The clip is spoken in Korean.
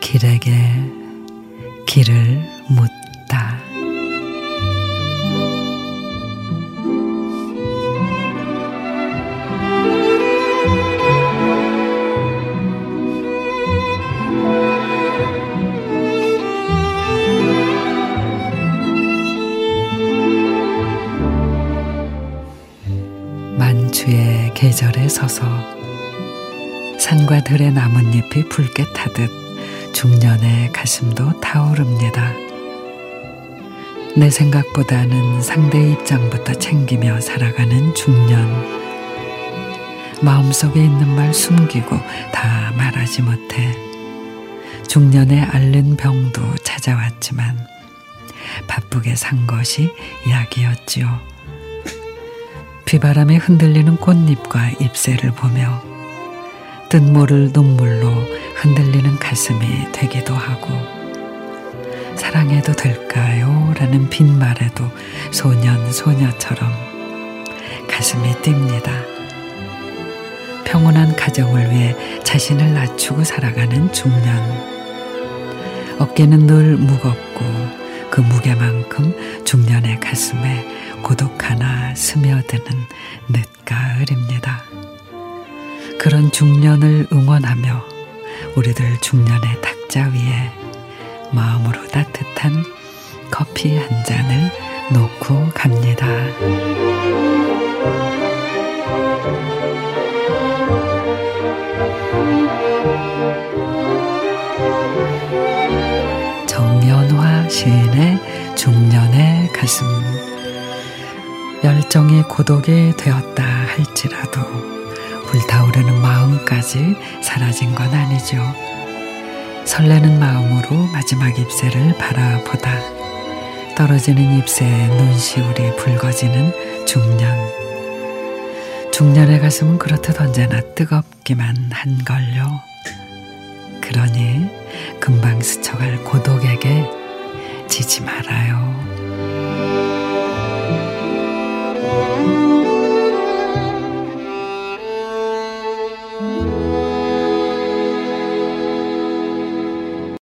길에게 길을 묻다. 만추의 계절에 서서 산과 들의 나뭇잎이 붉게 타듯 중년의 가슴도 타오릅니다. 내 생각보다는 상대 입장부터 챙기며 살아가는 중년. 마음속에 있는 말 숨기고 다 말하지 못해 중년의 앓는 병도 찾아왔지만 바쁘게 산 것이 약이었지요. 비바람에 흔들리는 꽃잎과 잎새를 보며 뜻모를 눈물로 흔들리는 가슴이 되기도 하고 사랑해도 될까요? 라는 빈말에도 소년 소녀처럼 가슴이 뜁니다. 평온한 가정을 위해 자신을 낮추고 살아가는 중년. 어깨는 늘 무겁고 그 무게만큼 중년의 가슴에 고독 하나 스며드는 늦가을입니다. 그런 중년을 응원하며 우리들 중년의 탁자 위에 마음으로 따뜻한 커피 한 잔을 놓고 갑니다. 시인의 중년의 가슴 열정이 고독이 되었다 할지라도 불타오르는 마음까지 사라진 건 아니죠. 설레는 마음으로 마지막 잎새를 바라보다 떨어지는 잎새에 눈시울이 붉어지는 중년. 중년의 가슴은 그렇듯 언제나 뜨겁기만 한걸요. 그러니 금방 스쳐갈 고독에게 놓치지 말아요.